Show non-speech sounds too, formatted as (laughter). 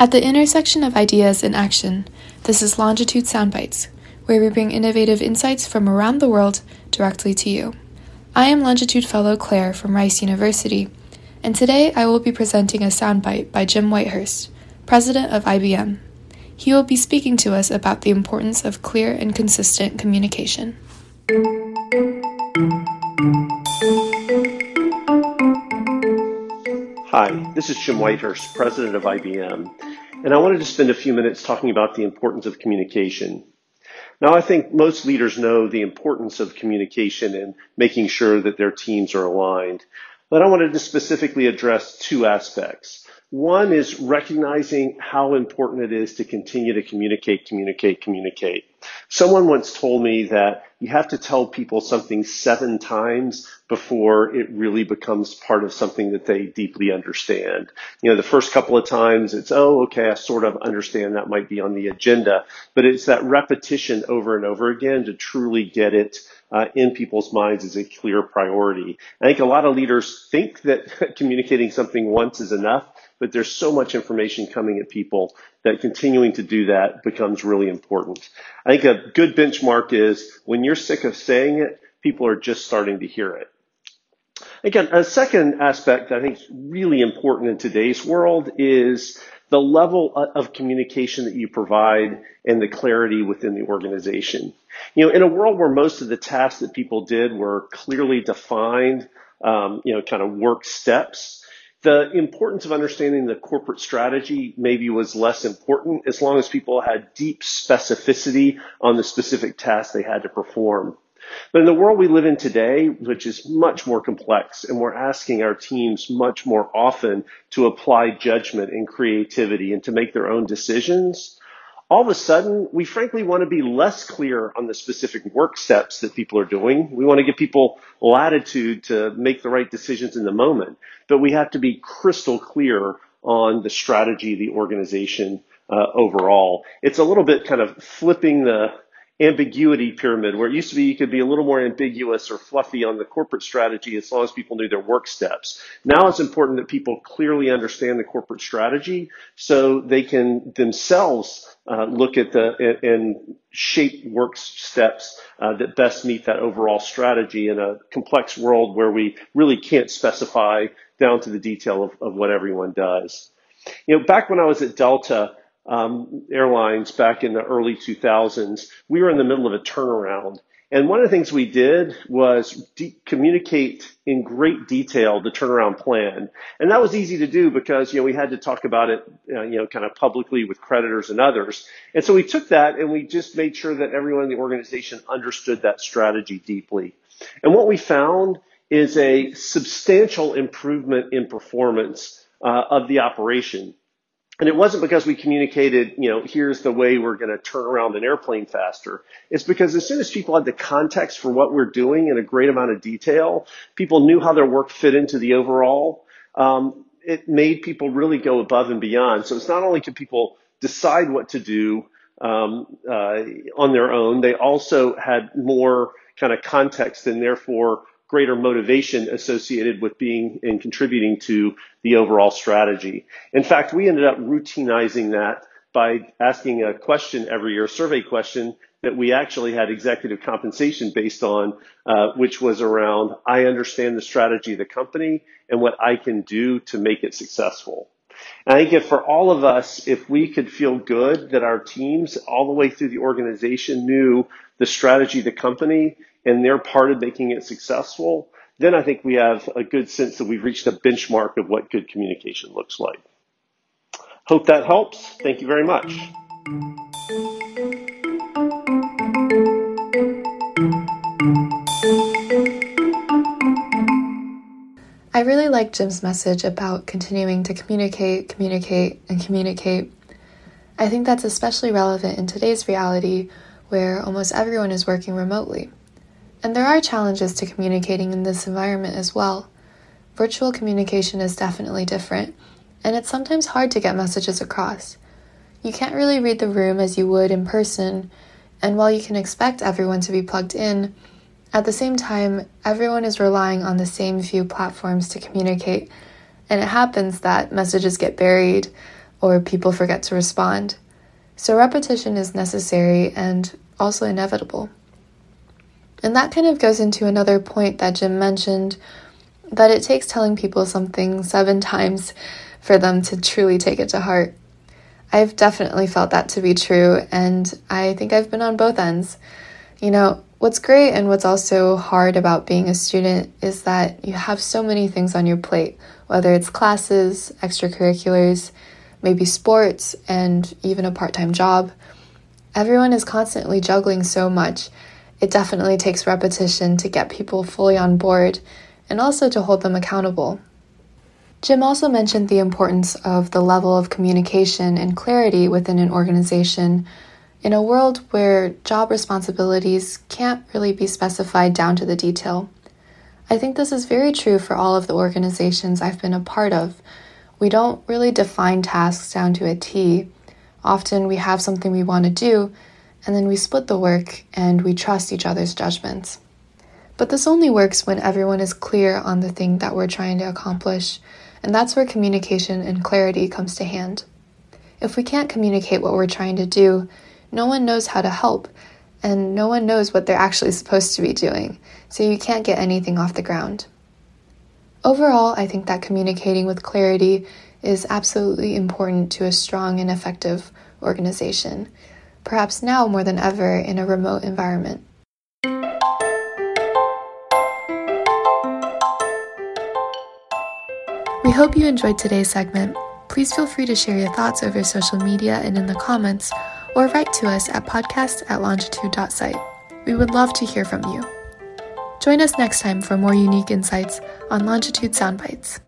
At the intersection of ideas and action, this is Longitude Soundbites, where we bring innovative insights from around the world directly to you. I am Longitude Fellow Claire from Rice University, and today I will be presenting a soundbite by Jim Whitehurst, President of IBM. He will be speaking to us about the importance of clear and consistent communication. Hi, this is Jim Whitehurst, President of IBM, and I wanted to spend a few minutes talking about the importance of communication. Now, I think most leaders know the importance of communication and making sure that their teams are aligned, but I wanted to specifically address two aspects. One is recognizing how important it is to continue to communicate, communicate, communicate. Someone once told me that you have to tell people something seven times before it really becomes part of something that they deeply understand. You know, the first couple of times it's, oh, okay, I sort of understand that might be on the agenda, but it's that repetition over and over again to truly get it uh, in people's minds as a clear priority. I think a lot of leaders think that (laughs) communicating something once is enough, but there's so much information coming at people that continuing to do that becomes really important. I think a good benchmark is when you're sick of saying it, people are just starting to hear it. Again, a second aspect that I think is really important in today's world is the level of communication that you provide and the clarity within the organization. You know, in a world where most of the tasks that people did were clearly defined, um, you know, kind of work steps, the importance of understanding the corporate strategy maybe was less important as long as people had deep specificity on the specific tasks they had to perform. But in the world we live in today, which is much more complex, and we're asking our teams much more often to apply judgment and creativity and to make their own decisions, all of a sudden, we frankly want to be less clear on the specific work steps that people are doing. We want to give people latitude to make the right decisions in the moment, but we have to be crystal clear on the strategy the organization uh, overall. It's a little bit kind of flipping the ambiguity pyramid where it used to be you could be a little more ambiguous or fluffy on the corporate strategy as long as people knew their work steps. Now it's important that people clearly understand the corporate strategy so they can themselves uh, look at the and shape work steps uh, that best meet that overall strategy in a complex world where we really can't specify down to the detail of, of what everyone does. You know, back when I was at Delta, um, Airlines back in the early 2000s, we were in the middle of a turnaround. And one of the things we did was de- communicate in great detail the turnaround plan. And that was easy to do because, you know, we had to talk about it, uh, you know, kind of publicly with creditors and others. And so we took that and we just made sure that everyone in the organization understood that strategy deeply. And what we found is a substantial improvement in performance uh, of the operation. And it wasn't because we communicated, you know, here's the way we're going to turn around an airplane faster. It's because as soon as people had the context for what we're doing in a great amount of detail, people knew how their work fit into the overall. Um, it made people really go above and beyond. So it's not only can people decide what to do um, uh, on their own, they also had more kind of context and therefore greater motivation associated with being and contributing to the overall strategy. In fact, we ended up routinizing that by asking a question every year, a survey question that we actually had executive compensation based on, uh, which was around, I understand the strategy of the company and what I can do to make it successful. And I think if for all of us, if we could feel good that our teams all the way through the organization knew the strategy of the company and they're part of making it successful, then I think we have a good sense that we've reached a benchmark of what good communication looks like. Hope that helps. Thank you very much. I really like Jim's message about continuing to communicate, communicate, and communicate. I think that's especially relevant in today's reality where almost everyone is working remotely. And there are challenges to communicating in this environment as well. Virtual communication is definitely different, and it's sometimes hard to get messages across. You can't really read the room as you would in person, and while you can expect everyone to be plugged in, at the same time, everyone is relying on the same few platforms to communicate, and it happens that messages get buried or people forget to respond. So repetition is necessary and also inevitable. And that kind of goes into another point that Jim mentioned that it takes telling people something seven times for them to truly take it to heart. I've definitely felt that to be true, and I think I've been on both ends. You know, what's great and what's also hard about being a student is that you have so many things on your plate, whether it's classes, extracurriculars, maybe sports, and even a part time job. Everyone is constantly juggling so much. It definitely takes repetition to get people fully on board and also to hold them accountable. Jim also mentioned the importance of the level of communication and clarity within an organization in a world where job responsibilities can't really be specified down to the detail. I think this is very true for all of the organizations I've been a part of. We don't really define tasks down to a T. Often we have something we want to do, and then we split the work and we trust each other's judgments. But this only works when everyone is clear on the thing that we're trying to accomplish and that's where communication and clarity comes to hand. If we can't communicate what we're trying to do, no one knows how to help, and no one knows what they're actually supposed to be doing, so you can't get anything off the ground. Overall, I think that communicating with clarity is absolutely important to a strong and effective organization, perhaps now more than ever in a remote environment. We hope you enjoyed today's segment. Please feel free to share your thoughts over social media and in the comments, or write to us at podcast at longitude.site. We would love to hear from you. Join us next time for more unique insights on Longitude Soundbites.